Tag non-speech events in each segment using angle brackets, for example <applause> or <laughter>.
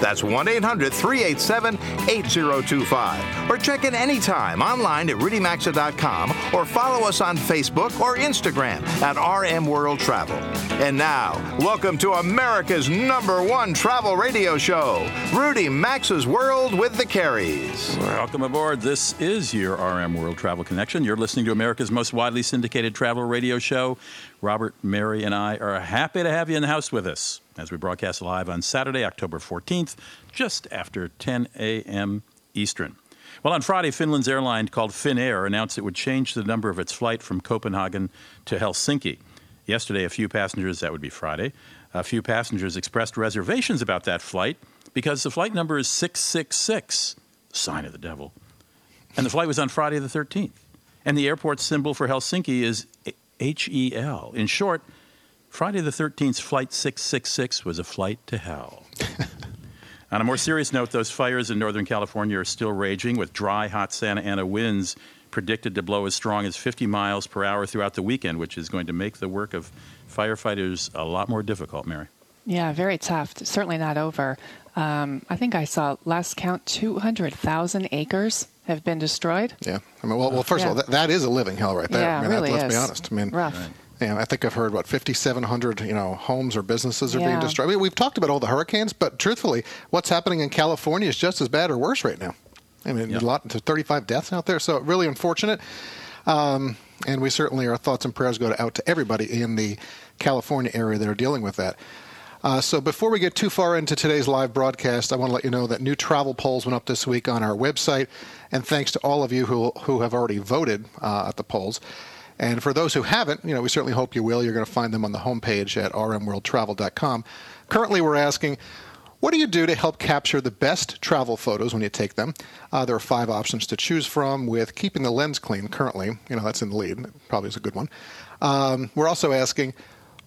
That's 1 800 387 8025. Or check in anytime online at rudymaxa.com or follow us on Facebook or Instagram at RM World Travel. And now, welcome to America's number one travel radio show, Rudy Maxa's World with the Careys. Welcome aboard. This is your RM World Travel Connection. You're listening to America's most widely syndicated travel radio show. Robert, Mary, and I are happy to have you in the house with us as we broadcast live on Saturday, October 14th, just after 10 a.m. Eastern. Well, on Friday, Finland's airline called Finnair announced it would change the number of its flight from Copenhagen to Helsinki. Yesterday, a few passengers, that would be Friday, a few passengers expressed reservations about that flight because the flight number is 666, sign of the devil. And the flight was on Friday the 13th. And the airport symbol for Helsinki is H E L. In short, Friday the 13th, Flight 666 was a flight to hell. <laughs> On a more serious note, those fires in Northern California are still raging with dry, hot Santa Ana winds predicted to blow as strong as 50 miles per hour throughout the weekend, which is going to make the work of firefighters a lot more difficult, Mary. Yeah, very tough. Certainly not over. Um, I think I saw last count 200,000 acres have been destroyed. Yeah. I mean, well, well first Yeah. of all, that, that is a living hell right there. Yeah, I mean, it really let's be honest. I mean, Rough. you know, I think I've heard what 5,700 you know homes or businesses are being destroyed. I mean, we've talked about all the hurricanes, but truthfully, what's happening in California is just as bad or worse right now. I mean, Yeah. a lot, there's 35 deaths out there, so really unfortunate. Um, and we certainly, our thoughts and prayers go to, out to everybody in the California area that are dealing with that. Uh, so before we get too far into today's live broadcast, I want to let you know that new travel polls went up this week on our website, and thanks to all of you who who have already voted uh, at the polls. And for those who haven't, you know, we certainly hope you will. You're going to find them on the homepage at rmworldtravel.com. Currently, we're asking, what do you do to help capture the best travel photos when you take them? Uh, there are five options to choose from, with keeping the lens clean currently. You know, that's in the lead. Probably is a good one. Um, we're also asking,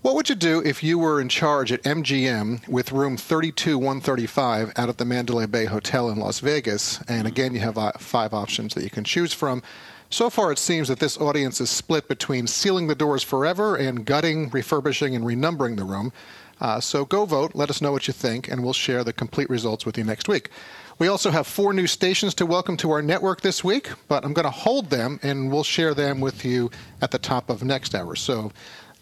what would you do if you were in charge at MGM with room 32135 out at the Mandalay Bay Hotel in Las Vegas? And again, you have uh, five options that you can choose from. So far, it seems that this audience is split between sealing the doors forever and gutting, refurbishing, and renumbering the room. Uh, so go vote, let us know what you think, and we'll share the complete results with you next week. We also have four new stations to welcome to our network this week, but I'm going to hold them and we'll share them with you at the top of next hour. So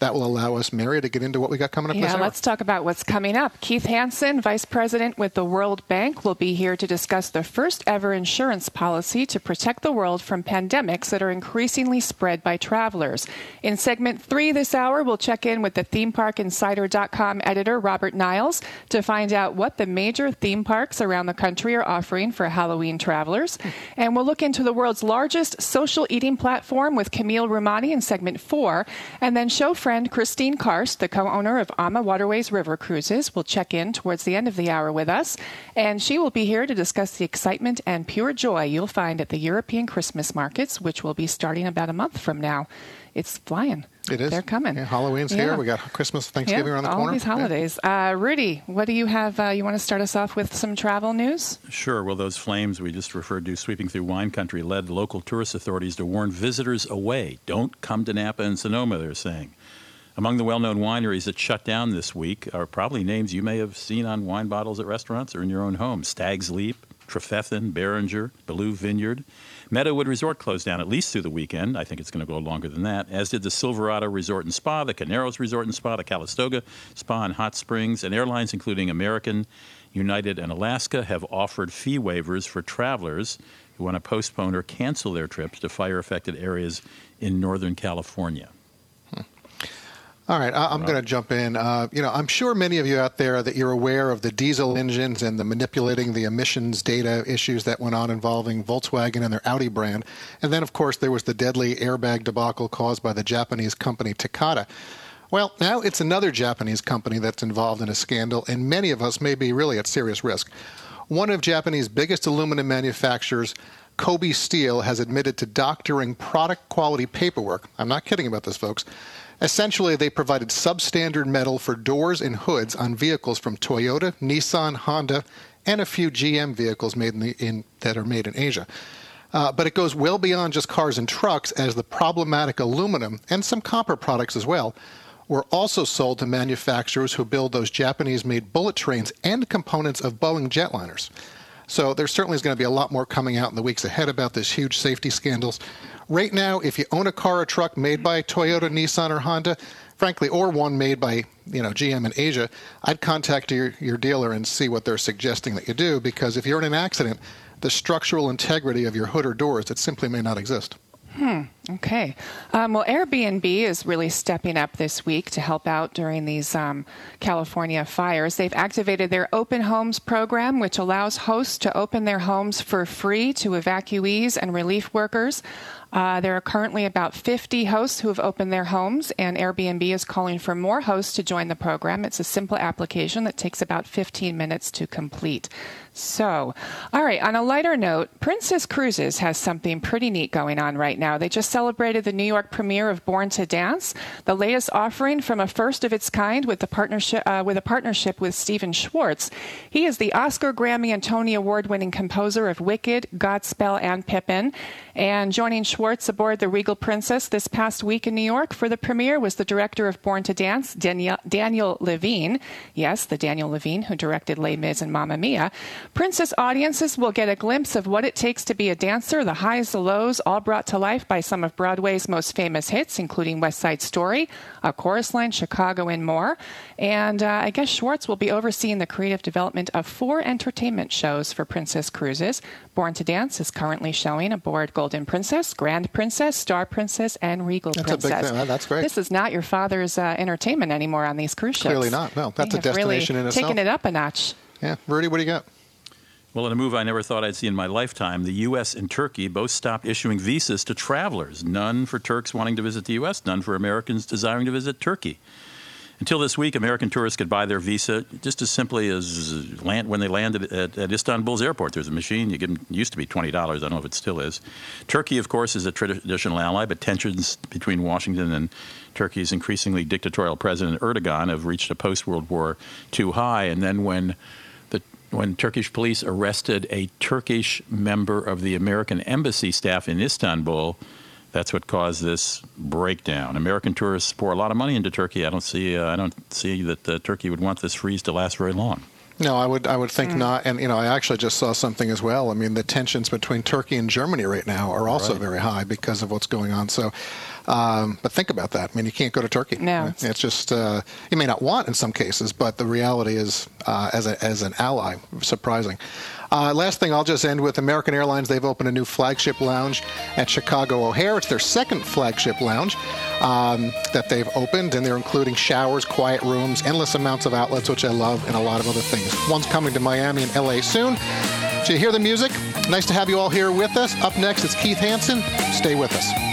that will allow us, Mary, to get into what we got coming up this Yeah, let's talk about what's coming up. Keith Hansen, Vice President with the World Bank, will be here to discuss the first ever insurance policy to protect the world from pandemics that are increasingly spread by travelers. In segment three this hour, we'll check in with the themeparkinsider.com editor, Robert Niles, to find out what the major theme parks around the country are offering for Halloween travelers. And we'll look into the world's largest social eating platform with Camille Rumani in segment four. And then show friend Kristin Karst, the co owner of Ama Waterways River Cruises, will check in towards the end of the hour with us. And she will be here to discuss the excitement and pure joy you'll find at the European Christmas markets, which will be starting about a month from now. It's flying. It is. They're coming. Yeah, Halloween's Yeah. here. We got Christmas, Thanksgiving Yeah, around the all corner. these Yeah. holidays. Uh, Rudy, what do you have? Uh, you want to start us off with some travel news? Sure. Well, those flames we just referred to sweeping through wine country led local tourist authorities to warn visitors away. Don't come to Napa and Sonoma, they're saying. Among the well known wineries that shut down this week are probably names you may have seen on wine bottles at restaurants or in your own home Stag's Leap, Trefethen, Beringer, Bellew Vineyard. Meadowood Resort closed down at least through the weekend. I think it's going to go longer than that, as did the Silverado Resort and Spa, the Carneros Resort and Spa, the Calistoga Spa and Hot Springs, and airlines including American, United, and Alaska have offered fee waivers for travelers who want to postpone or cancel their trips to fire affected areas in Northern California. All right, I- I'm going to jump in. Uh, you know, I'm sure many of you out there that you're aware of the diesel engines and the manipulating the emissions data issues that went on involving Volkswagen and their Audi brand. And then, of course, there was the deadly airbag debacle caused by the Japanese company Takata. Well, now it's another Japanese company that's involved in a scandal, and many of us may be really at serious risk. One of Japanese biggest aluminum manufacturers Kobe Steel has admitted to doctoring product quality paperwork. I'm not kidding about this, folks. Essentially, they provided substandard metal for doors and hoods on vehicles from Toyota, Nissan, Honda, and a few GM vehicles made in, the, in that are made in Asia. Uh, but it goes well beyond just cars and trucks, as the problematic aluminum and some copper products as well were also sold to manufacturers who build those Japanese made bullet trains and components of Boeing jetliners. So there certainly is going to be a lot more coming out in the weeks ahead about this huge safety scandals. Right now, if you own a car or truck made by Toyota, Nissan, or Honda, frankly, or one made by you know GM in Asia, I'd contact your, your dealer and see what they're suggesting that you do because if you're in an accident, the structural integrity of your hood or doors, it simply may not exist. Hmm. Okay. Um, well, Airbnb is really stepping up this week to help out during these um, California fires. They've activated their Open Homes program, which allows hosts to open their homes for free to evacuees and relief workers. Uh, there are currently about 50 hosts who have opened their homes, and Airbnb is calling for more hosts to join the program. It's a simple application that takes about 15 minutes to complete. So, all right, on a lighter note, Princess Cruises has something pretty neat going on right now. They just celebrated the New York premiere of Born to Dance, the latest offering from a first of its kind with the partnership uh, with a partnership with Stephen Schwartz. He is the Oscar, Grammy, and Tony Award-winning composer of Wicked, Godspell, and Pippin. And joining Schwartz aboard the Regal Princess this past week in New York for the premiere was the director of Born to Dance, Daniel, Levine. Yes, the Daniel Levine who directed Les Mis and Mamma Mia. Princess audiences will get a glimpse of what it takes to be a dancer, the highs, the lows, all brought to life by some of Broadway's most famous hits, including West Side Story, A Chorus Line, Chicago, and more. And uh, I guess Schwartz will be overseeing the creative development of four entertainment shows for Princess Cruises. Born to Dance is currently showing aboard Golden Princess, Grand Princess, Star Princess, and Regal that's Princess. A big thing. That's great. This is not your father's uh, entertainment anymore on these cruise ships. Clearly not. No, that's they a destination really in itself. Taking it up a notch. Yeah, Rudy, what do you got? Well, in a move I never thought I'd see in my lifetime, the U.S. and Turkey both stopped issuing visas to travelers. None for Turks wanting to visit the U.S., none for Americans desiring to visit Turkey. Until this week, American tourists could buy their visa just as simply as land, when they landed at, at Istanbul's airport. There's a machine. You get them, used to be twenty dollars. I don't know if it still is. Turkey, of course, is a traditional ally, but tensions between Washington and Turkey's increasingly dictatorial President Erdogan have reached a post-World War II high. And then when the when Turkish police arrested a Turkish member of the American embassy staff in Istanbul that's what caused this breakdown. American tourists pour a lot of money into Turkey. I don't see. Uh, I don't see that uh, Turkey would want this freeze to last very long. No, I would I would think mm. not. And you know, I actually just saw something as well. I mean, the tensions between Turkey and Germany right now are also right. very high because of what's going on. So, um, but think about that. I mean, you can't go to Turkey. No, it's just uh, you may not want in some cases, but the reality is, uh, as a, as an ally, surprising. Uh, last thing, I'll just end with American Airlines. They've opened a new flagship lounge at Chicago O'Hare. It's their second flagship lounge um, that they've opened, and they're including showers, quiet rooms, endless amounts of outlets, which I love, and a lot of other things. One's coming to Miami and LA soon. So you hear the music? Nice to have you all here with us. Up next, it's Keith Hansen. Stay with us.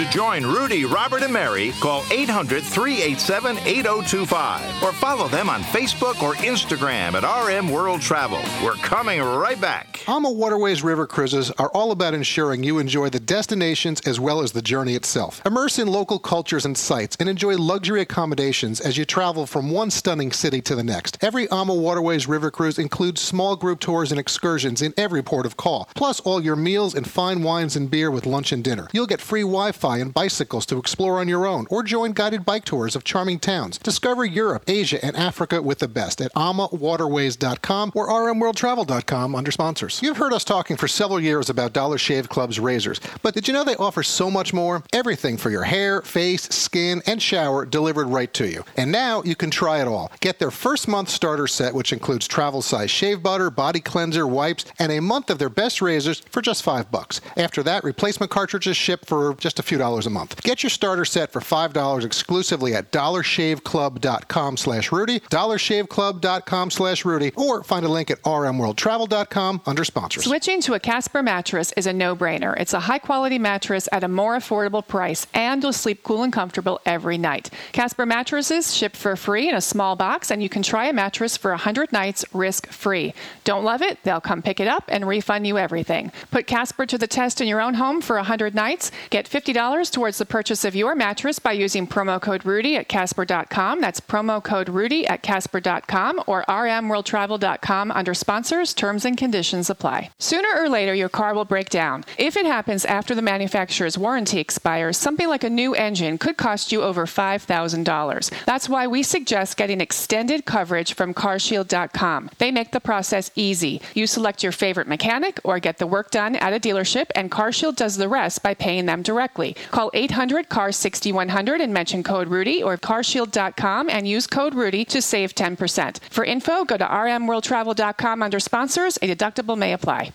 To join Rudy, Robert, and Mary, call 800 387 8025 or follow them on Facebook or Instagram at RM World Travel. We're coming right back. AMA Waterways River Cruises are all about ensuring you enjoy the destinations as well as the journey itself. Immerse in local cultures and sites and enjoy luxury accommodations as you travel from one stunning city to the next. Every AMA Waterways River Cruise includes small group tours and excursions in every port of call, plus all your meals and fine wines and beer with lunch and dinner. You'll get free Wi Fi and bicycles to explore on your own, or join guided bike tours of charming towns. Discover Europe, Asia, and Africa with the best at amawaterways.com or rmworldtravel.com under sponsors. You've heard us talking for several years about Dollar Shave Club's razors, but did you know they offer so much more? Everything for your hair, face, skin, and shower delivered right to you. And now you can try it all. Get their first month starter set, which includes travel size shave butter, body cleanser, wipes, and a month of their best razors for just five bucks. After that, replacement cartridges ship for just a few few dollars a month. Get your starter set for $5 exclusively at dollarshaveclub.com slash Rudy, dollarshaveclub.com slash Rudy, or find a link at rmworldtravel.com under sponsors. Switching to a Casper mattress is a no-brainer. It's a high-quality mattress at a more affordable price, and you'll sleep cool and comfortable every night. Casper mattresses ship for free in a small box, and you can try a mattress for 100 nights risk-free. Don't love it? They'll come pick it up and refund you everything. Put Casper to the test in your own home for 100 nights. Get $50 towards the purchase of your mattress by using promo code Rudy at Casper.com. That's promo code Rudy at Casper.com or rmworldtravel.com under sponsors. Terms and conditions apply. Sooner or later, your car will break down. If it happens after the manufacturer's warranty expires, something like a new engine could cost you over $5,000. That's why we suggest getting extended coverage from carshield.com. They make the process easy. You select your favorite mechanic or get the work done at a dealership, and CarShield does the rest by paying them directly. Call 800 CAR 6100 and mention code Rudy or carshield.com and use code Rudy to save 10%. For info, go to rmworldtravel.com under sponsors. A deductible may apply.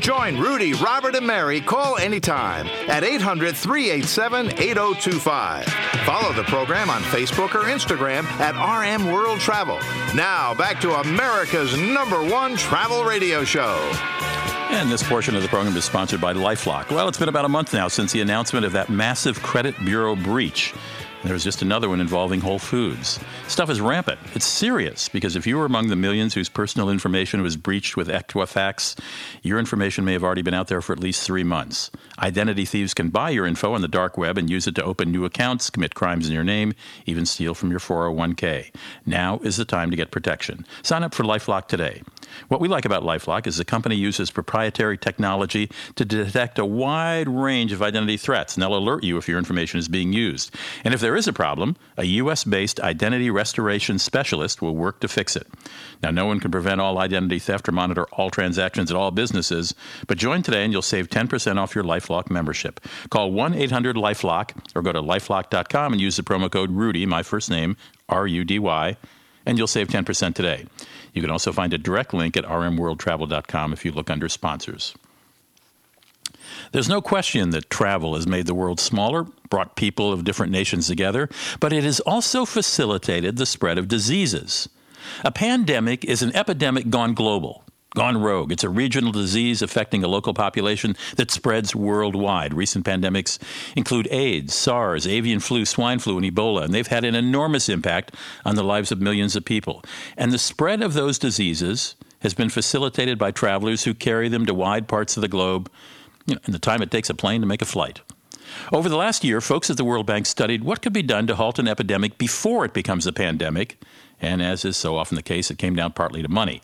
Join Rudy, Robert, and Mary, call anytime at 800 387 8025. Follow the program on Facebook or Instagram at RM World Travel. Now, back to America's number one travel radio show. And this portion of the program is sponsored by Lifelock. Well, it's been about a month now since the announcement of that massive credit bureau breach. There was just another one involving Whole Foods. Stuff is rampant. It's serious because if you were among the millions whose personal information was breached with Equifax, your information may have already been out there for at least three months. Identity thieves can buy your info on the dark web and use it to open new accounts, commit crimes in your name, even steal from your 401k. Now is the time to get protection. Sign up for Lifelock today. What we like about Lifelock is the company uses proprietary technology to detect a wide range of identity threats, and they'll alert you if your information is being used. And if there is a problem, a U.S. based identity restoration specialist will work to fix it. Now, no one can prevent all identity theft or monitor all transactions at all businesses, but join today and you'll save 10% off your Lifelock membership. Call 1 800 Lifelock or go to lifelock.com and use the promo code Rudy, my first name, R U D Y, and you'll save 10% today. You can also find a direct link at rmworldtravel.com if you look under sponsors. There's no question that travel has made the world smaller, brought people of different nations together, but it has also facilitated the spread of diseases. A pandemic is an epidemic gone global, gone rogue. It's a regional disease affecting a local population that spreads worldwide. Recent pandemics include AIDS, SARS, avian flu, swine flu, and Ebola, and they've had an enormous impact on the lives of millions of people. And the spread of those diseases has been facilitated by travelers who carry them to wide parts of the globe you know, in the time it takes a plane to make a flight. Over the last year, folks at the World Bank studied what could be done to halt an epidemic before it becomes a pandemic, and as is so often the case, it came down partly to money.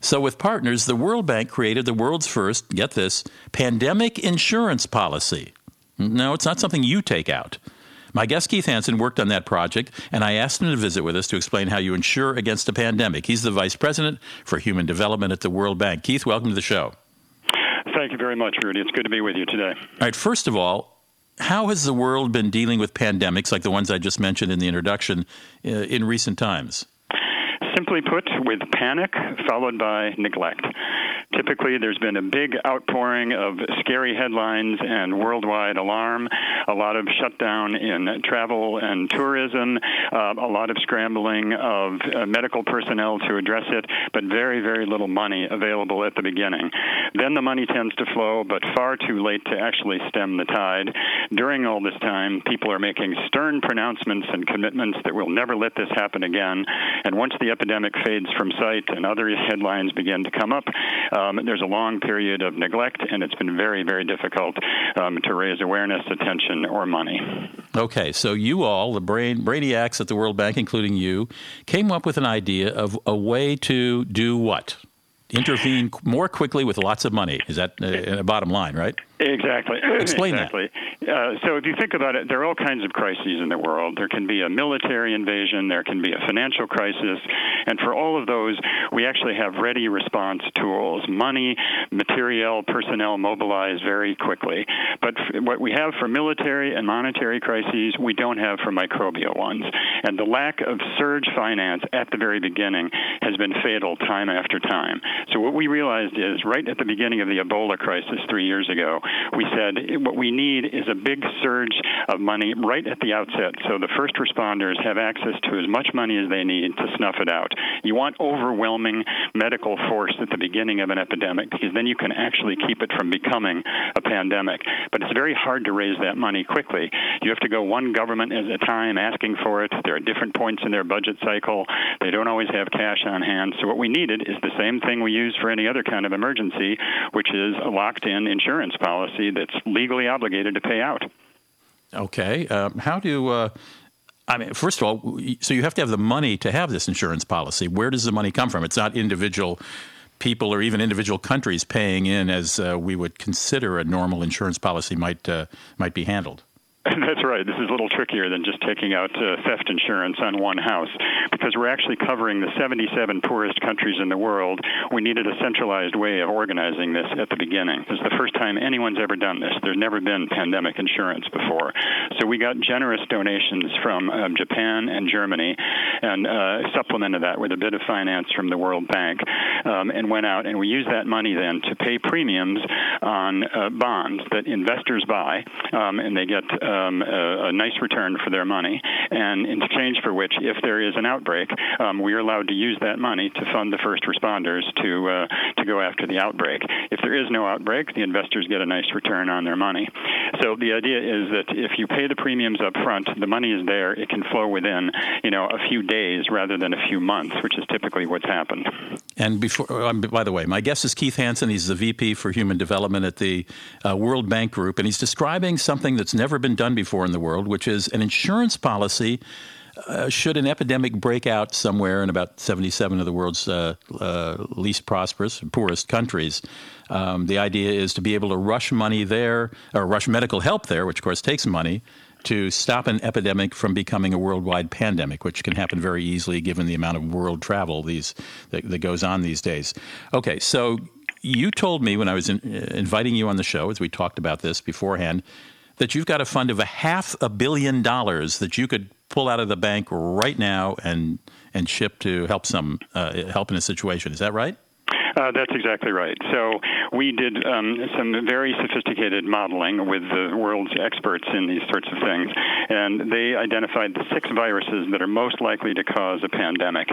So, with partners, the World Bank created the world's first, get this, pandemic insurance policy. No, it's not something you take out. My guest Keith Hansen worked on that project, and I asked him to visit with us to explain how you insure against a pandemic. He's the Vice President for Human Development at the World Bank. Keith, welcome to the show. Thank you very much, Rudy. It's good to be with you today. All right, first of all, how has the world been dealing with pandemics like the ones I just mentioned in the introduction uh, in recent times? Simply put, with panic followed by neglect. Typically, there's been a big outpouring of scary headlines and worldwide alarm, a lot of shutdown in travel and tourism, uh, a lot of scrambling of uh, medical personnel to address it, but very, very little money available at the beginning. Then the money tends to flow, but far too late to actually stem the tide. During all this time, people are making stern pronouncements and commitments that we'll never let this happen again. And once the epidemic fades from sight and other headlines begin to come up, um, there's a long period of neglect, and it's been very, very difficult um, to raise awareness, attention, or money. Okay, so you all, the brain brainiacs at the World Bank, including you, came up with an idea of a way to do what? intervene more quickly with lots of money. Is that uh, a bottom line, right? Exactly. Explain exactly. that. Uh, so if you think about it, there are all kinds of crises in the world. There can be a military invasion, there can be a financial crisis, and for all of those, we actually have ready response tools, money, material, personnel mobilized very quickly. But what we have for military and monetary crises, we don't have for microbial ones. And the lack of surge finance at the very beginning has been fatal time after time. So what we realized is right at the beginning of the Ebola crisis three years ago, we said what we need is a big surge of money right at the outset so the first responders have access to as much money as they need to snuff it out. You want overwhelming medical force at the beginning of an epidemic because then you can actually keep it from becoming a pandemic. But it's very hard to raise that money quickly. You have to go one government at a time asking for it. There are different points in their budget cycle. They don't always have cash on hand. So what we needed is the same thing we use for any other kind of emergency, which is a locked in insurance policy that's legally obligated to pay out. Okay. Um, how do. Uh, I mean, first of all, so you have to have the money to have this insurance policy. Where does the money come from? It's not individual people or even individual countries paying in as uh, we would consider a normal insurance policy might uh, might be handled. <laughs> That's right. This is a little trickier than just taking out uh, theft insurance on one house because we're actually covering the 77 poorest countries in the world. We needed a centralized way of organizing this at the beginning. This is the first time anyone's ever done this. There's never been pandemic insurance before. So we got generous donations from um, Japan and Germany and uh, supplemented that with a bit of finance from the World Bank um, and went out and we used that money then to pay premiums on uh, bonds that investors buy um, and they get uh, um, a, a, nice return for their money, and in exchange for which, if there is an outbreak, um, we are allowed to use that money to fund the first responders to uh, to go after the outbreak. If there is no outbreak, the investors get a nice return on their money. So the idea is that if you pay the premiums up front, the money is there. It can flow within you know a few days rather than a few months, which is typically what's happened. And before, um, by the way, my guest is Keith Hansen. He's the VP for Human Development at the uh, World Bank Group, and he's describing something that's never been done done before in the world, which is an insurance policy. Uh, should an epidemic break out somewhere in about 77 of the world's uh, uh, least prosperous, poorest countries, um, the idea is to be able to rush money there, or rush medical help there, which of course takes money, to stop an epidemic from becoming a worldwide pandemic, which can happen very easily given the amount of world travel these that, that goes on these days. Okay, so you told me when I was in, uh, inviting you on the show, as we talked about this beforehand, that you've got a fund of a half a billion dollars that you could pull out of the bank right now and and ship to help some uh, help in a situation. Is that right? Uh, that's exactly right. So we did um, some very sophisticated modeling with the world's experts in these sorts of things, and they identified the six viruses that are most likely to cause a pandemic.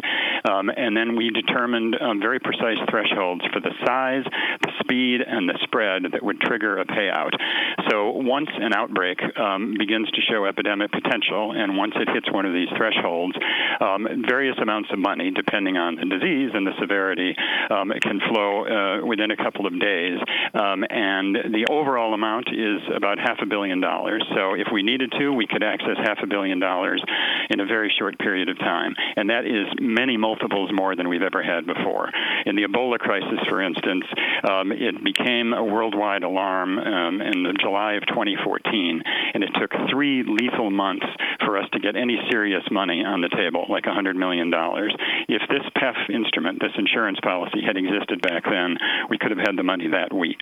Um, and then we determined um, very precise thresholds for the size, the speed, and the spread that would trigger a payout. So once an outbreak um, begins to show epidemic potential, and once it hits one of these thresholds, um, various amounts of money, depending on the disease and the severity, um, can flow uh, within a couple of days. Um, and the overall amount is about half a billion dollars. So if we needed to, we could access half a billion dollars in a very short period of time. And that is many multiples more than we've ever had before. In the Ebola crisis, for instance, um, it became a worldwide alarm um, in July of 2014, and it took three lethal months for us to get any serious money on the table, like $100 million. If this PEF instrument, this insurance policy, had existed back then, we could have had the money that week.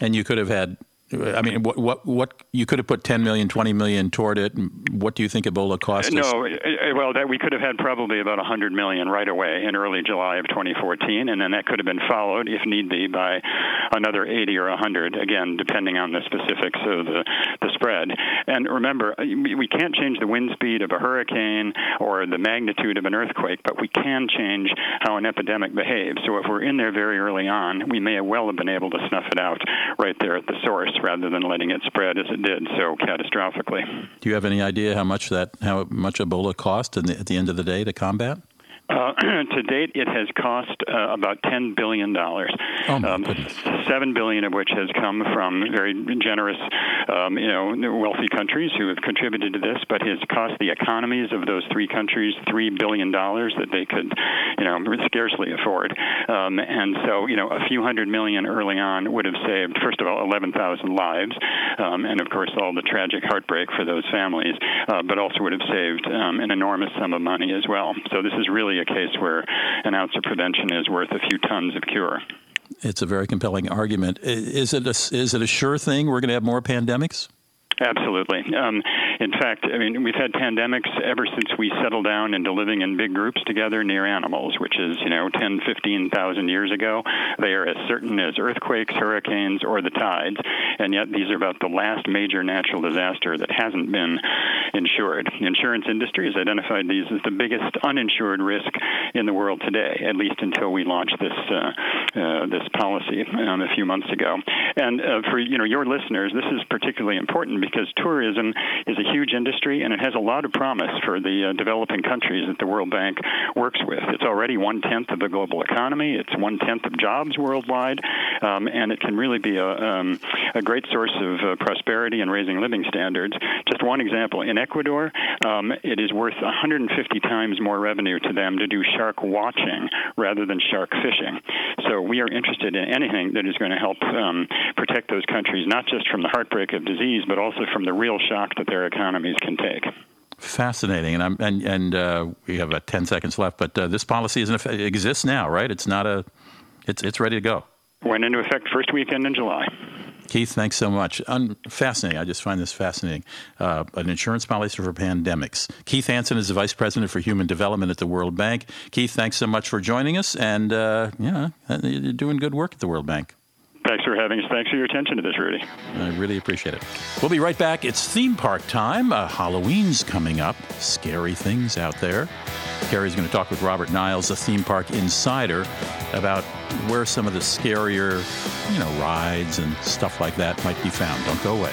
And you could have had I mean, what what what you could have put 10 million, 20 million toward it. What do you think Ebola cost no, us? No, well, that we could have had probably about 100 million right away in early July of 2014, and then that could have been followed, if need be, by another 80 or 100, again, depending on the specifics of the the spread. And remember, we can't change the wind speed of a hurricane or the magnitude of an earthquake, but we can change how an epidemic behaves. So if we're in there very early on, we may well have been able to snuff it out right there at the source rather than letting it spread as it did so catastrophically. Do you have any idea how much that how much Ebola cost the, at the end of the day to combat? Uh, <clears throat> to date, it has cost uh, about ten billion dollars. Oh um. Seven billion of which has come from very generous, um, you know, wealthy countries who have contributed to this, but has cost the economies of those three countries three billion dollars that they could, you know, scarcely afford. Um, and so, you know, a few hundred million early on would have saved, first of all, eleven thousand lives, um, and of course all the tragic heartbreak for those families, uh, but also would have saved um, an enormous sum of money as well. So this is really a case where an ounce of prevention is worth a few tons of cure. It's a very compelling argument. Is it a, is it a sure thing we're going to have more pandemics? Absolutely. Um, in fact, I mean, we've had pandemics ever since we settled down into living in big groups together near animals, which is, you know, 10, 15,000 years ago. They are as certain as earthquakes, hurricanes, or the tides, and yet these are about the last major natural disaster that hasn't been insured. The insurance industry has identified these as the biggest uninsured risk in the world today, at least until we launched this uh, uh, this policy um, a few months ago. And uh, for you know your listeners, this is particularly important because tourism is a huge industry and it has a lot of promise for the uh, developing countries that the World Bank works with. It's already one tenth of the global economy. It's one tenth of jobs worldwide, um, and it can really be a, um, a great source of uh, prosperity and raising living standards. Just one example: in Ecuador, um, it is worth 150 times more revenue to them to do shark watching rather than shark fishing. So we are interested in anything that is going to help um, protect those countries, not just from the heartbreak of disease, but also from the real shock that their economies can take. Fascinating, and I'm, and and uh, we have about ten seconds left, but uh, this policy is in exists now, right? It's not a, it's it's ready to go. Went into effect first weekend in July. Keith, thanks so much. Un- fascinating. I just find this fascinating. Uh, an insurance policy for pandemics. Keith Hansen is the Vice President for Human Development at the World Bank. Keith, thanks so much for joining us. And uh, yeah, you're doing good work at the World Bank. Thanks for having us. Thanks for your attention to this, Rudy. I really appreciate it. We'll be right back. It's theme park time. Uh, Halloween's coming up. Scary things out there. Carey's going to talk with Robert Niles, a theme park insider, about where some of the scarier, you know, rides and stuff like that might be found. Don't go away.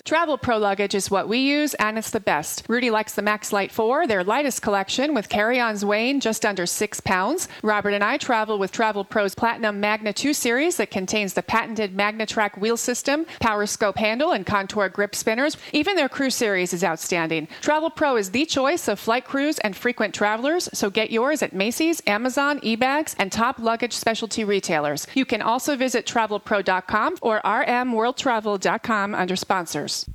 Travel Pro luggage is what we use, and it's the best. Rudy likes the Maxlite 4, their lightest collection, with carry ons weighing just under six pounds. Robert and I travel with Travel Pro's Platinum Magna 2 series that contains the patented MagnaTrack wheel system, power scope handle, and contour grip spinners. Even their crew series is outstanding. Travel Pro is the choice of flight crews and frequent travelers, so get yours at Macy's, Amazon, eBags, and top luggage specialty retailers. You can also visit travelpro.com or rmworldtravel.com under sponsors others.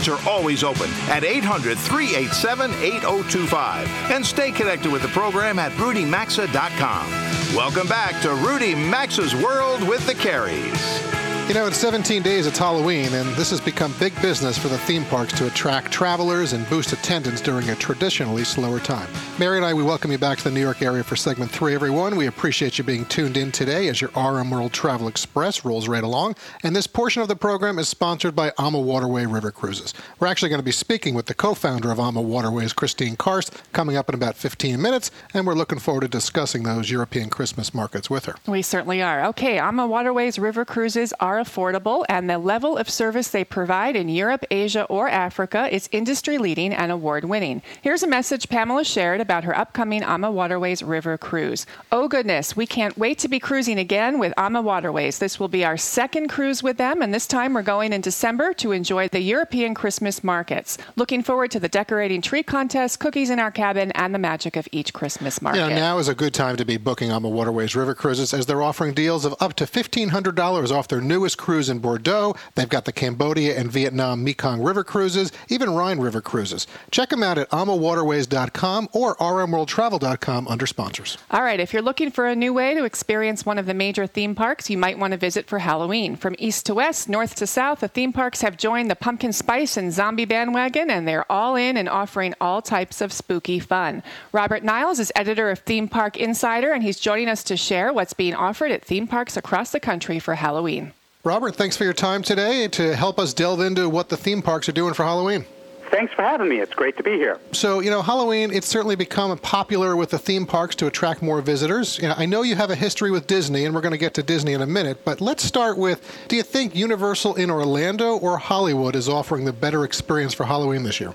Lines are always open at 800 387 8025. And stay connected with the program at rudymaxa.com. Welcome back to Rudy Maxa's World with the Careys. You know, in 17 days it's Halloween, and this has become big business for the theme parks to attract travelers and boost attendance during a traditionally slower time. Mary and I, we welcome you back to the New York area for segment three, everyone. We appreciate you being tuned in today as your RM World Travel Express rolls right along. And this portion of the program is sponsored by AMA Waterway River Cruises. We're actually going to be speaking with the co founder of AMA Waterways, Kristin Karst, coming up in about 15 minutes, and we're looking forward to discussing those European Christmas markets with her. We certainly are. Okay, AMA Waterways River Cruises are affordable, and the level of service they provide in Europe, Asia, or Africa is industry leading and award winning. Here's a message Pamela shared about her upcoming AMA Waterways River Cruise. Oh, goodness, we can't wait to be cruising again with AMA Waterways. This will be our second cruise with them, and this time we're going in December to enjoy the European Christmas markets. Looking forward to the decorating tree contest, cookies in our cabin, and the magic of each Christmas market. Now is a good time to be booking AMA Waterways River Cruises as they're offering deals of up to $1,500 off their newest cruise in Bordeaux. They've got the Cambodia and Vietnam Mekong River Cruises, even Rhine River Cruises. Check them out at amawaterways.com or rmworldtravel.com under sponsors. All right, if you're looking for a new way to experience one of the major theme parks, you might want to visit for Halloween. From east to west, north to south, the theme parks have joined the pumpkin spice and zombie bandwagon, and they're all in and offering all types of spooky fun. Robert Niles is editor of Theme Park Insider, and he's joining us to share what's being offered at theme parks across the country for Halloween. Robert, thanks for your time today to help us delve into what the theme parks are doing for Halloween. Thanks for having me. It's great to be here. So, you know, Halloween, it's certainly become popular with the theme parks to attract more visitors. You know, I know you have a history with Disney, and we're going to get to Disney in a minute, but let's start with do you think Universal in Orlando or Hollywood is offering the better experience for Halloween this year?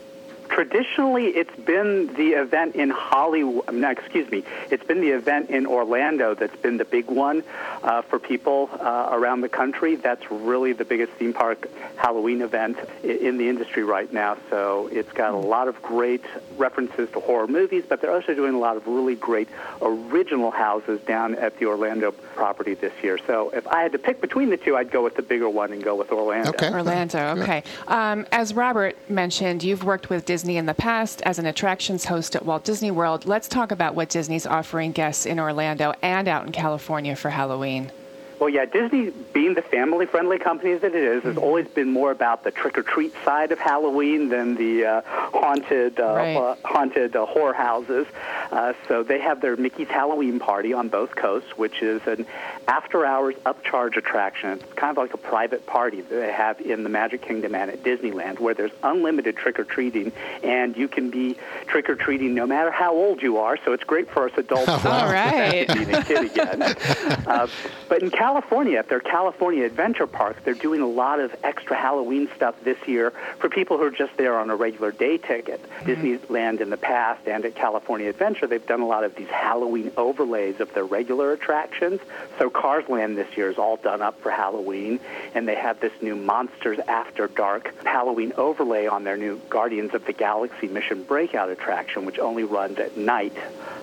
Traditionally it's been the event in Hollywood. No, excuse me. It's been the event in Orlando that's been the big one uh, for people uh, around the country. That's really the biggest theme park Halloween event in the industry right now. So it's got a lot of great references to horror movies, but they're also doing a lot of really great original houses down at the Orlando property this year. So if I had to pick between the two, I'd go with the bigger one and go with Orlando. Okay. Orlando. Okay. Um, as Robert mentioned, you've worked with Disney Disney in the past as an attractions host at Walt Disney World. Let's talk about what Disney's offering guests in Orlando and out in California for Halloween. Well, yeah, Disney, being the family friendly company that it is, has always been more about the trick or treat side of Halloween than the uh, haunted uh, right. uh, haunted uh, horror houses. Uh, so they have their Mickey's Halloween Party on both coasts, which is an after hours upcharge attraction. It's kind of like a private party that they have in the Magic Kingdom and at Disneyland, where there's unlimited trick or treating, and you can be trick or treating no matter how old you are. So it's great for us adults. <laughs> All right. being a kid again. <laughs> Uh, but in California, at their California Adventure Park, they're doing a lot of extra Halloween stuff this year for people who are just there on a regular day ticket. Disneyland in the past and at California Adventure, they've done a lot of these Halloween overlays of their regular attractions. So Cars Land this year is all done up for Halloween, and they have this new Monsters After Dark Halloween overlay on their new Guardians of the Galaxy Mission Breakout attraction, which only runs at night.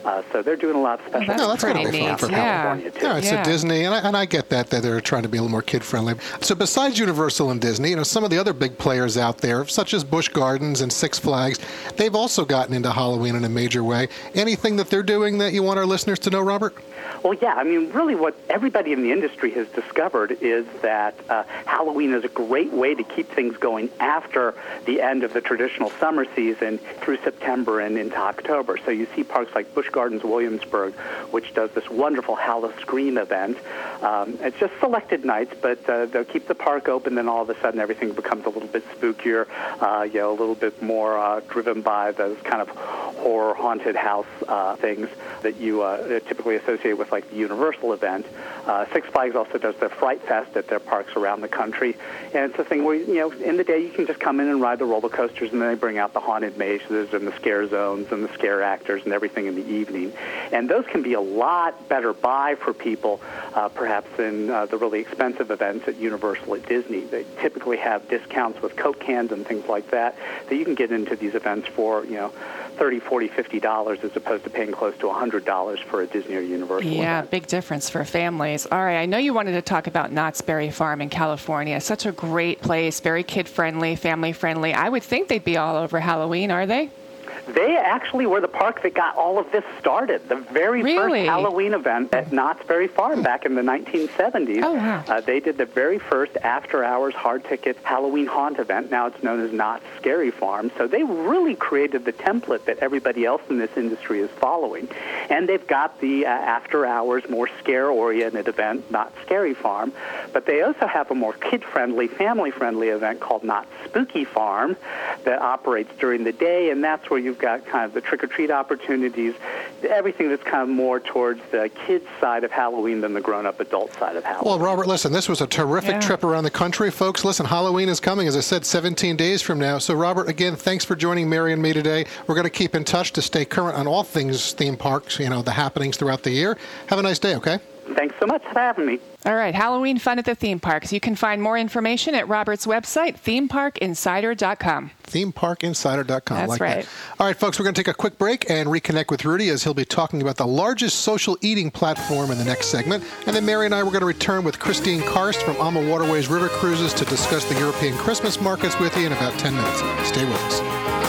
Uh, so they're doing a lot of special No, that's gotta be fun for yeah. California, too. Yeah, it's Yeah. a Disney, and I, and I get that that they're trying to be a little more kid friendly. So besides Universal and Disney, you know, some of the other big players out there, such as Busch Gardens and Six Flags, they've also gotten into Halloween in a major way. Anything that they're doing that you want our listeners to know, Robert? Well, yeah. I mean, really, what everybody in the industry has discovered is that uh, Halloween is a great way to keep things going after the end of the traditional summer season through September and into October. So you see parks like Busch Gardens Williamsburg, which does this wonderful Halloween event. Um, it's just selected nights, but uh, they'll keep the park open. Then all of a sudden, everything becomes a little bit spookier. Uh, you know, a little bit more uh, driven by those kind of horror haunted house uh, things that you uh, typically associate with like the Universal event. Uh, Six Flags also does their Fright Fest at their parks around the country, and it's a thing where you know in the day you can just come in and ride the roller coasters, and then they bring out the haunted mazes and the scare zones and the scare actors and everything in the evening, and those can be a lot better buy for people, uh, perhaps than uh, the really expensive events at Universal at Disney. They typically have discounts with Coke cans and things like that that you can get into these events for you know. 30 40 50 dollars as opposed to paying close to 100 dollars for a disney or universal Yeah, event. big difference for families. All right, I know you wanted to talk about Knott's Berry Farm in California. Such a great place, very kid friendly, family friendly. I would think they'd be all over Halloween, are they? They actually were the park that got all of this started. The very Really? first Halloween event at Knott's Berry Farm back in the 1970s. Oh, wow. uh, they did the very first after-hours hard ticket Halloween haunt event. Now it's known as Knott's Scary Farm. So they really created the template that everybody else in this industry is following. And they've got the uh, after-hours, more scare-oriented event, Knott's Scary Farm. But they also have a more kid-friendly, family-friendly event called Knott's Spooky Farm that operates during the day, and that's where you you've got kind of the trick or treat opportunities, everything that's kind of more towards the kids side of Halloween than the grown up adult side of Halloween. Well, Robert, listen, this was a terrific Yeah. trip around the country, folks. Listen, Halloween is coming, as I said, 17 days from now. So, Robert, again, thanks for joining Mary and me today. We're going to keep in touch to stay current on all things theme parks, you know, the happenings throughout the year. Have a nice day, okay? Thanks so much for having me. All right, Halloween fun at the theme parks. You can find more information at Robert's website, themeparkinsider.com. themeparkinsider.com. That's like right. That. All right, folks, we're going to take a quick break and reconnect with Rudy as he'll be talking about the largest social eating platform in the next segment. And then Mary and I were going to return with Kristin Karst from AMA Waterways River Cruises to discuss the European Christmas markets with you in about 10 minutes. Stay with us.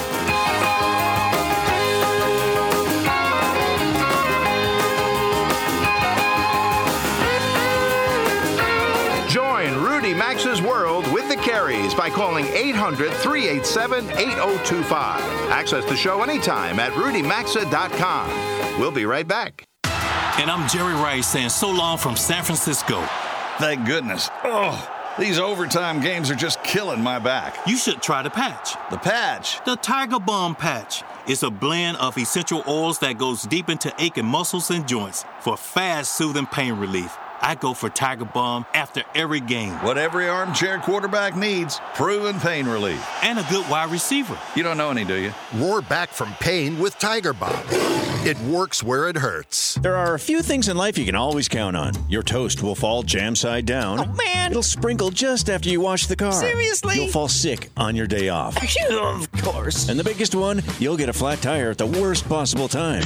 Join Max's World with the Careys by calling 800 387 8025. Access the show anytime at rudymaxa.com. We'll be right back. And I'm Jerry Rice saying so long from San Francisco. Thank goodness. Oh, these overtime games are just killing my back. You should try the patch. The patch. The Tiger Balm patch It's a blend of essential oils that goes deep into aching muscles and joints for fast, soothing pain relief. I go for Tiger Balm after every game. What every armchair quarterback needs proven pain relief. And a good wide receiver. You don't know any, do you? Roar back from pain with Tiger Balm. It works where it hurts. There are a few things in life you can always count on. Your toast will fall jam side down. Oh, man. It'll sprinkle just after you wash the car. Seriously? You'll fall sick on your day off. <laughs> of course. And the biggest one, you'll get a flat tire at the worst possible time.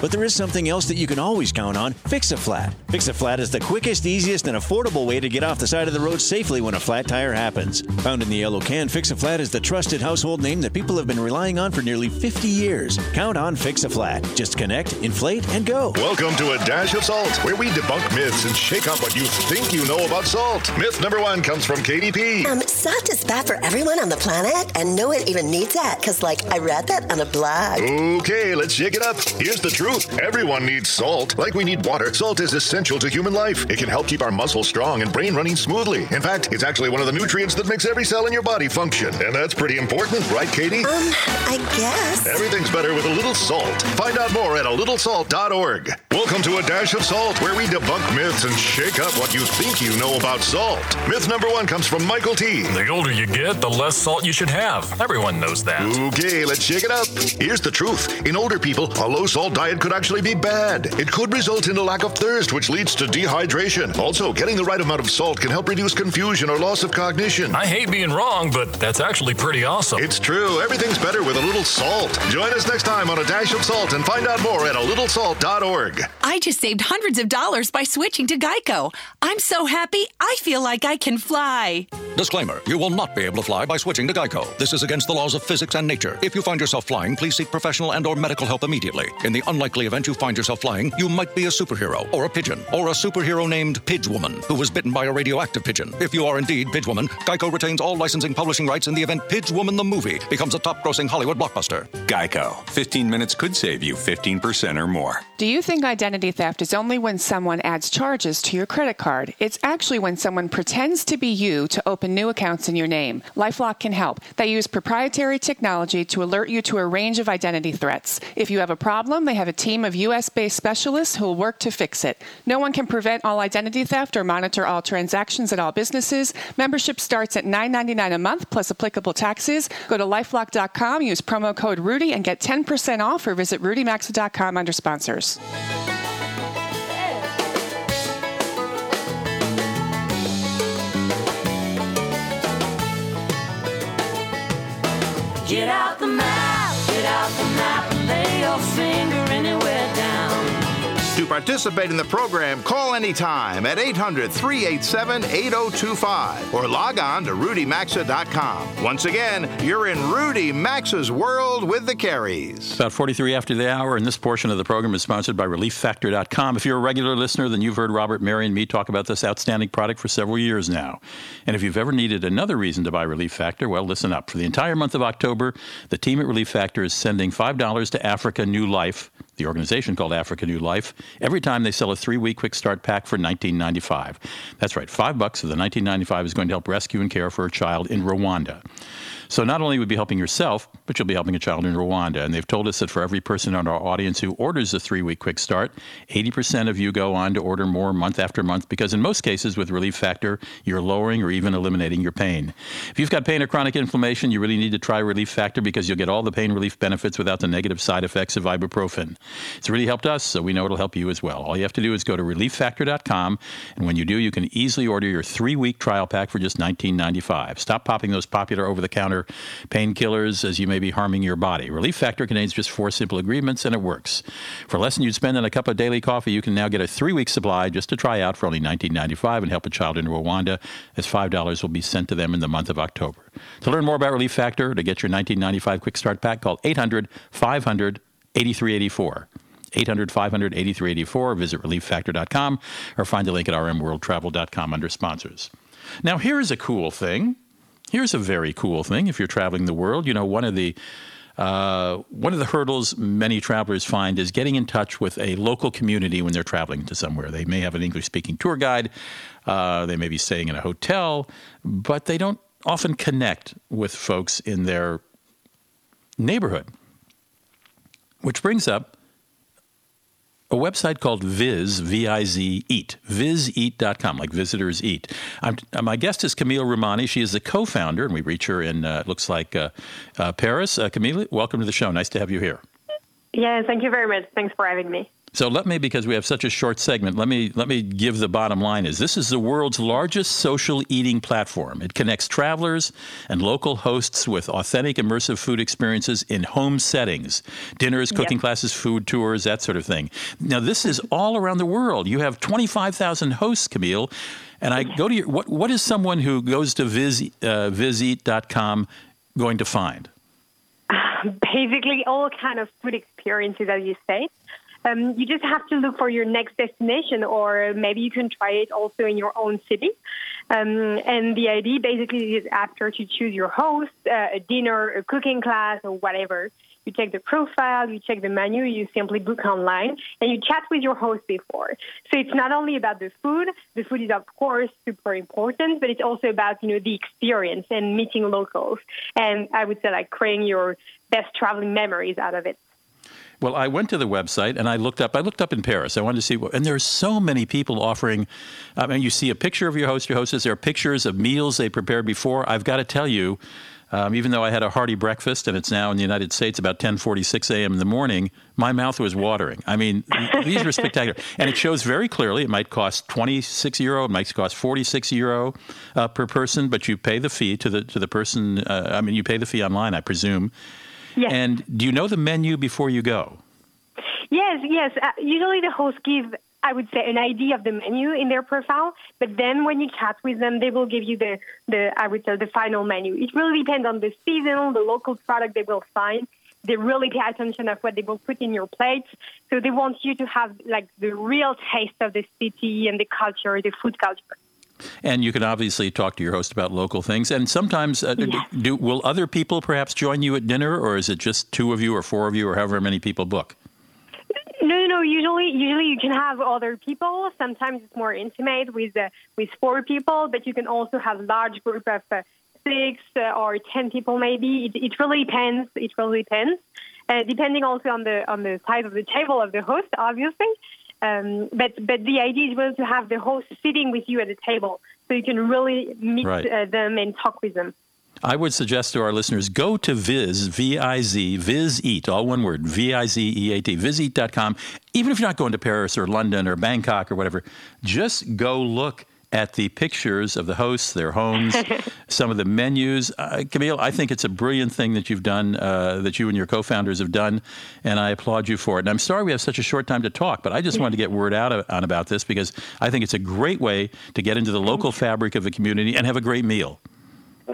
But there is something else that you can always count on Fix a Flat. Fix a Flat is the quickest, easiest, and affordable way to get off the side of the road safely when a flat tire happens. Found in the yellow can, Fix a Flat is the trusted household name that people have been relying on for nearly 50 years. Count on Fix a Flat. Just connect, inflate, and go. Welcome to A Dash of Salt, where we debunk myths and shake up what you think you know about salt. Myth number one comes from KDP. Um, salt is bad for everyone on the planet, and no one even needs that, because, like, I read that on a blog. Okay, let's shake it up. Here's the truth everyone needs salt. Like we need water, salt is essential to human life. It can help keep our muscles strong and brain running smoothly. In fact, it's actually one of the nutrients that makes every cell in your body function. And that's pretty important, right, Katie? Um, I guess. Everything's better with a little salt. Find out more at a littlesalt.org. Welcome to A Dash of Salt, where we debunk myths and shake up what you think you know about salt. Myth number one comes from Michael T. The older you get, the less salt you should have. Everyone knows that. Okay, let's shake it up. Here's the truth. In older people, a low salt diet could actually be bad. It could result in a lack of thirst, which leads to dehydration. Also, getting the right amount of salt can help reduce confusion or loss of cognition. I hate being wrong, but that's actually pretty awesome. It's true. Everything's better with a little salt. Join us next time on A Dash of Salt and find out more at a littlesalt.org. I just saved hundreds of dollars by switching to Geico. I'm so happy, I feel like I can fly. Disclaimer You will not be able to fly by switching to Geico. This is against the laws of physics and nature. If you find yourself flying, please seek professional and or medical help immediately. In the unlikely event you find yourself flying, you might be a superhero, or a pigeon, or a superhero named Pidgewoman, who was bitten by a radioactive pigeon. If you are indeed Pidgewoman, Geico retains all licensing publishing rights in the event Pidgewoman the movie becomes a top grossing Hollywood blockbuster. Geico. 15 minutes could save you 15% or more. Do you think identity theft is only when someone adds charges to your credit card? It's actually when someone pretends to be you to open new accounts in your name. Lifelock can help. They use proprietary technology to alert you to a range of identity threats. If you have a problem, they have a team of US based specialists who will work to fix it. No one can prevent all identity theft or monitor all transactions at all businesses. Membership starts at $9.99 a month plus applicable taxes. Go to lifelock.com, use promo code Rudy, and get 10% off or visit rudymaxa.com under sponsors. Get out participate in the program, call anytime at 800 387 8025 or log on to rudymaxa.com. Once again, you're in Rudy Maxa's world with the Careys. About 43 after the hour, and this portion of the program is sponsored by ReliefFactor.com. If you're a regular listener, then you've heard Robert, Mary, and me talk about this outstanding product for several years now. And if you've ever needed another reason to buy Relief Factor, well, listen up. For the entire month of October, the team at Relief Factor is sending $5 to Africa New Life the organization called Africa New Life, every time they sell a three-week quick start pack for 19.95. That's right, five bucks of the 19.95 is going to help rescue and care for a child in Rwanda. So not only would you be helping yourself, but you'll be helping a child in Rwanda. And they've told us that for every person in our audience who orders a three-week quick start, 80% of you go on to order more month after month because in most cases with Relief Factor, you're lowering or even eliminating your pain. If you've got pain or chronic inflammation, you really need to try Relief Factor because you'll get all the pain relief benefits without the negative side effects of ibuprofen. It's really helped us, so we know it'll help you as well. All you have to do is go to relieffactor.com, and when you do, you can easily order your three-week trial pack for just $19.95. Stop popping those popular painkillers as you may be harming your body. Relief Factor contains just four simple agreements and it works. For less than you'd spend on a cup of daily coffee, you can now get a three-week supply just to try out for only $19.95 and help a child in Rwanda, as $5 will be sent to them in the month of October. To learn more about Relief Factor, to get your 1995 Quick Start Pack, call 800 500 8384. 800 500 8384. Visit relieffactor.com or find the link at rmworldtravel.com under sponsors. Now, here's a cool thing. Here's a very cool thing if you're traveling the world. You know, one of the uh, one of the hurdles many travelers find is getting in touch with a local community when they're traveling to somewhere. They may have an English speaking tour guide, uh, they may be staying in a hotel, but they don't often connect with folks in their neighborhood. Which brings up a website called Viz, V-I-Z, Eat, vizeat.com, like visitors eat. I'm, uh, my guest is Camille Rumani. She is the co-founder, and we reach her in, uh, looks like, uh, uh, Paris. Uh, Camille, welcome to the show. Nice to have you here. Yeah, thank you very much. Thanks for having me. So let me, because we have such a short segment, let me let me give the bottom line: is this is the world's largest social eating platform. It connects travelers and local hosts with authentic, immersive food experiences in home settings, dinners, cooking Yep. classes, food tours, that sort of thing. Now, this is all around the world. You have twenty five thousand hosts, Camille, and I go to your what what is someone who goes to viz uh, vizeat.com going to find? <laughs> Basically, all kind of food experiences, as you say. Um, you just have to look for your next destination, or maybe you can try it also in your own city. Um, and the idea basically is after to choose your host, uh, a dinner, a cooking class, or whatever. You check the profile, you check the menu, you simply book online, and you chat with your host before. So it's not only about the food. The food is of course super important, but it's also about you know the experience and meeting locals, and I would say like creating your best traveling memories out of it. Well, I went to the website and I looked up. I looked up in Paris. I wanted to see, what, and there's so many people offering. I mean, you see a picture of your host, your hostess. There are pictures of meals they prepared before. I've got to tell you, um, even though I had a hearty breakfast and it's now in the United States about 10:46 a.m. in the morning, my mouth was watering. I mean, these are spectacular, <laughs> and it shows very clearly. It might cost 26 euro. It might cost 46 euro uh, per person, but you pay the fee to the to the person. Uh, I mean, you pay the fee online, I presume. Yes. And do you know the menu before you go? Yes, yes. Uh, usually the host give, I would say, an idea of the menu in their profile, but then when you chat with them, they will give you the, the I would say, the final menu. It really depends on the season, the local product they will find. They really pay attention of what they will put in your plate. So they want you to have like the real taste of the city and the culture, the food culture. And you can obviously talk to your host about local things. And sometimes, uh, do, do, will other people perhaps join you at dinner, or is it just two of you, or four of you, or however many people book? No, no, no. Usually, usually you can have other people. Sometimes it's more intimate with uh, with four people, but you can also have large group of uh, six uh, or ten people. Maybe it, it really depends. It really depends, uh, depending also on the on the size of the table of the host, obviously. Um, but but the idea is really to have the host sitting with you at the table, so you can really meet Right. uh, them and talk with them. I would suggest to our listeners go to Viz, V I Z, Viz Eat, all one word, V I Z E A T, vizeat.com. Even if you're not going to Paris or London or Bangkok or whatever, just go look at the pictures of the hosts, their homes, <laughs> some of the menus. Uh, Camille, I think it's a brilliant thing that you've done, uh, that you and your co founders have done, and I applaud you for it. And I'm sorry we have such a short time to talk, but I just wanted to get word out of, on about this because I think it's a great way to get into the local fabric of a community and have a great meal.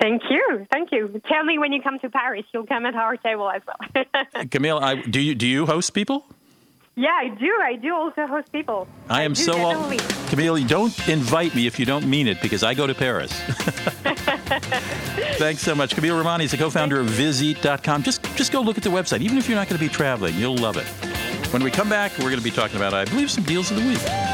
Thank you, thank you. Tell me when you come to Paris, you'll come at our table as well. <laughs> Camille, I, do you do you host people? Yeah, I do. I do also host people. I am do, so all. Camille. Don't invite me if you don't mean it because I go to Paris. <laughs> Thanks so much, Camille Rumani is the co-founder of Vizeat.com. Just just go look at the website, even if you're not going to be traveling, you'll love it. When we come back, we're going to be talking about, I believe, some deals of the week.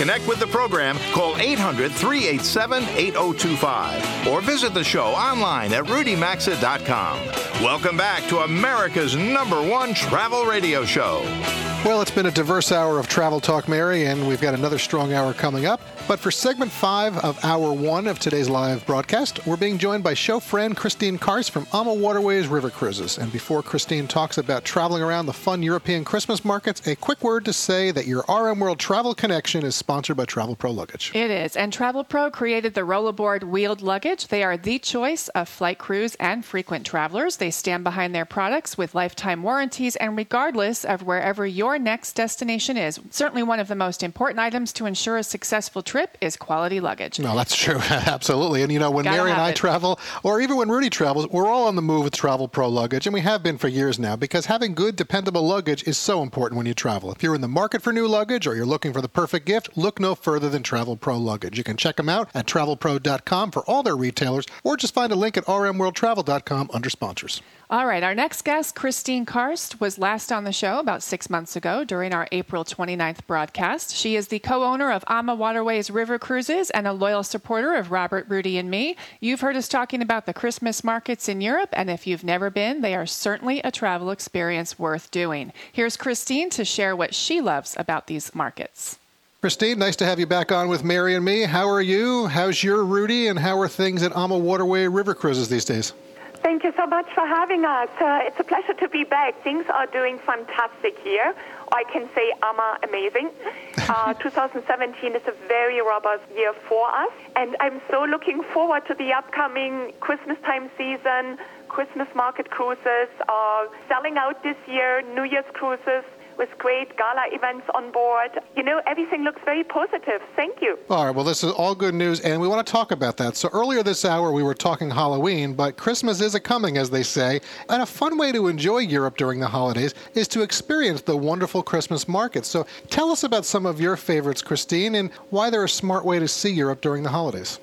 Connect with the program, call 800 387 8025 or visit the show online at rudymaxa.com. Welcome back to America's number one travel radio show. Well, it's been a diverse hour of Travel Talk, Mary, and we've got another strong hour coming up. But for segment five of hour one of today's live broadcast, we're being joined by show friend Christine Karst from AMA Waterways River Cruises. And before Christine talks about traveling around the fun European Christmas markets, a quick word to say that your RM World Travel Connection is sponsored by Travel Pro Luggage. It is. And Travel Pro created the Rollerboard wheeled luggage. They are the choice of flight crews and frequent travelers. They stand behind their products with lifetime warranties and regardless of wherever your next destination is. Certainly one of the most important items to ensure a successful trip is quality luggage. No, that's true. <laughs> Absolutely. And you know, when Gotta Mary and I it. travel, or even when Rudy travels, we're all on the move with Travel Pro luggage, and we have been for years now because having good, dependable luggage is so important when you travel. If you're in the market for new luggage or you're looking for the perfect gift, look no further than Travel Pro luggage. You can check them out at travelpro.com for all their retailers, or just find a link at rmworldtravel.com under sponsors. All right, our next guest, Christine Karst, was last on the show about six months ago during our April 29th broadcast. She is the co owner of AMA Waterways River Cruises and a loyal supporter of Robert, Rudy, and me. You've heard us talking about the Christmas markets in Europe, and if you've never been, they are certainly a travel experience worth doing. Here's Christine to share what she loves about these markets. Christine, nice to have you back on with Mary and me. How are you? How's your Rudy? And how are things at AMA Waterway River Cruises these days? Thank you so much for having us. Uh, it's a pleasure to be back. Things are doing fantastic here. I can say AMA amazing. <laughs> Uh, 2017 is a very robust year for us, and I'm so looking forward to the upcoming Christmas time season. Christmas market cruises are selling out this year, New Year's cruises with great gala events on board. You know, everything looks very positive. Thank you. All right, well, this is all good news, and we want to talk about that. So, earlier this hour, we were talking Halloween, but Christmas is a coming, as they say. And a fun way to enjoy Europe during the holidays is to experience the wonderful Christmas markets. So, tell us about some of your favorites, Christine, and why they're a smart way to see Europe during the holidays.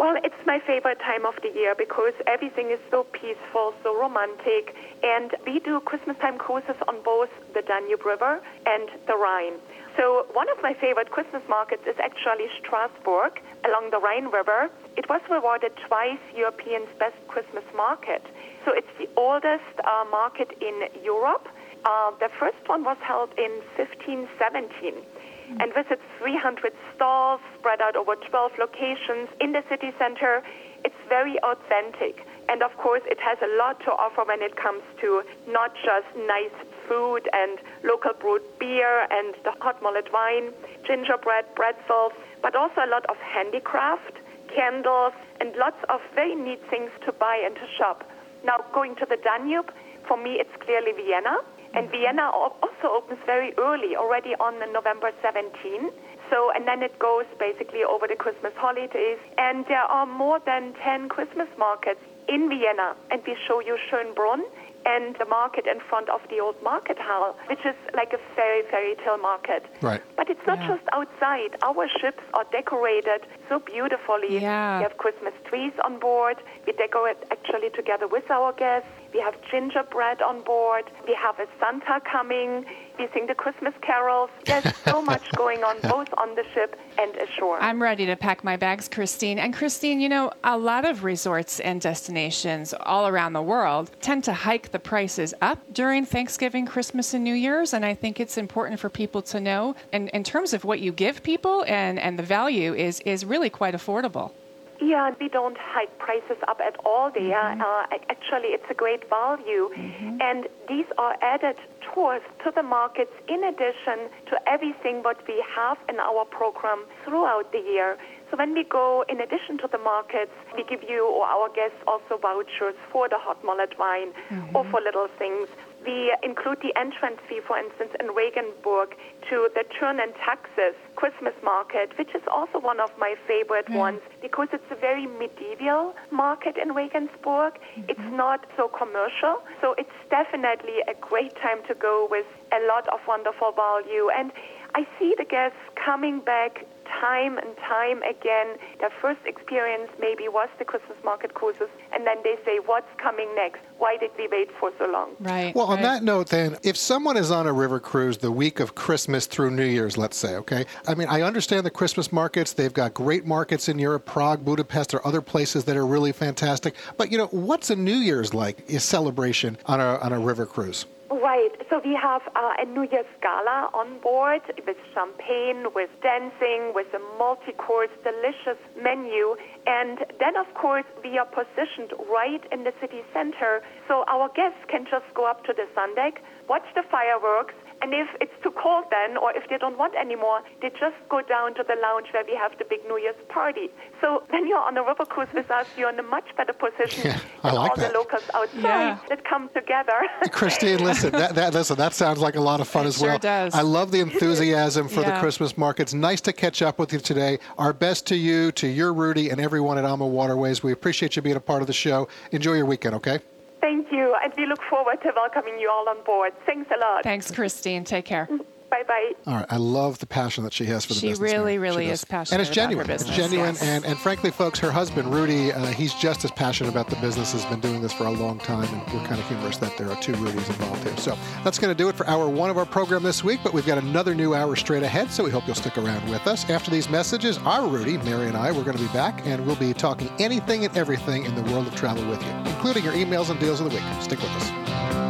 Well, it's my favorite time of the year because everything is so peaceful, so romantic, and we do Christmas time cruises on both the Danube River and the Rhine. So one of my favorite Christmas markets is actually Strasbourg along the Rhine River. It was rewarded twice European's best Christmas market. So it's the oldest uh, market in Europe. Uh, the first one was held in 1517 and visits 300 stalls spread out over 12 locations in the city center. It's very authentic. And of course, it has a lot to offer when it comes to not just nice food and local brewed beer and the hot mullet wine, gingerbread, pretzels, but also a lot of handicraft, candles, and lots of very neat things to buy and to shop. Now, going to the Danube, for me, it's clearly Vienna. And Vienna also opens very early, already on November 17. So, and then it goes basically over the Christmas holidays. And there are more than 10 Christmas markets in Vienna. And we show you Schönbrunn and the market in front of the old market hall, which is like a fairy fairy tale market. Right. But it's not just outside. Our ships are decorated so beautifully. Yeah. We have Christmas trees on board. We decorate actually together with our guests. We have gingerbread on board. We have a Santa coming. We sing the Christmas carols. There's so much <laughs> going on both on the ship and ashore. I'm ready to pack my bags, Christine. And Christine, you know, a lot of resorts and destinations all around the world tend to hike the prices up during Thanksgiving, Christmas, and New Year's. And I think it's important for people to know, and in terms of what you give people and, and the value is, is really quite affordable. Yeah, we don't hike prices up at all there. Mm-hmm. Uh, actually, it's a great value. Mm-hmm. And these are added tours to the markets in addition to everything what we have in our program throughout the year. So when we go, in addition to the markets, we give you or our guests also vouchers for the hot mullet wine or mm-hmm. for little things. We include the entrance fee, for instance, in Regensburg to the Thurn und Taxis Christmas market, which is also one of my favorite mm. ones because it's a very medieval market in Regensburg. Mm-hmm. It's not so commercial, so it's definitely a great time to go with a lot of wonderful value. And I see the guests coming back time and time again. Their first experience maybe was the Christmas market cruises, and then they say, What's coming next? Why did we wait for so long? Right. Well, on that note, then, if someone is on a river cruise the week of Christmas through New Year's, let's say, okay? I mean, I understand the Christmas markets. They've got great markets in Europe, Prague, Budapest, or other places that are really fantastic. But, you know, what's a New Year's like, a celebration on a, on a river cruise? Right. So we have uh, a New Year's gala on board with champagne, with dancing, with a multi-course, delicious menu. And then, of course, we are positioned right in the city center. So our guests can just go up to the sun deck, watch the fireworks, and if it's too cold then, or if they don't want anymore, they just go down to the lounge where we have the big New Year's party. So <laughs> when you're on a river cruise with us, you're in a much better position Yeah, I than like all that. the locals outside Yeah. that come together. <laughs> Christine, listen, that, that, listen, that sounds like a lot of fun It as sure well. does. I love the <laughs> enthusiasm for the Yeah. Christmas markets. Nice to catch up with you today. Our best to you, to your Rudy, and everyone at AMA Waterways. We appreciate you being a part of the show. Enjoy your weekend, okay? Thank you, and we look forward to welcoming you all on board. Thanks a lot. Thanks, Christine. Take care. <laughs> Bye bye. All right. I love the passion that she has for the business. She business. really, man. really She is passionate And it's about her genuine. business, It's genuine. yes. And, and frankly, folks, her husband, Rudy, uh, he's just as passionate about the business, has been doing this for a long time. And we're kind of humorous that there are two Rudys involved here. So that's going to do it for hour one of our program this week. But we've got another new hour straight ahead. So we hope you'll stick around with us. After these messages, our Rudy, Mary, and I, we're going to be back. And we'll be talking anything and everything in the world of travel with you, including your emails and deals of the week. Stick with us.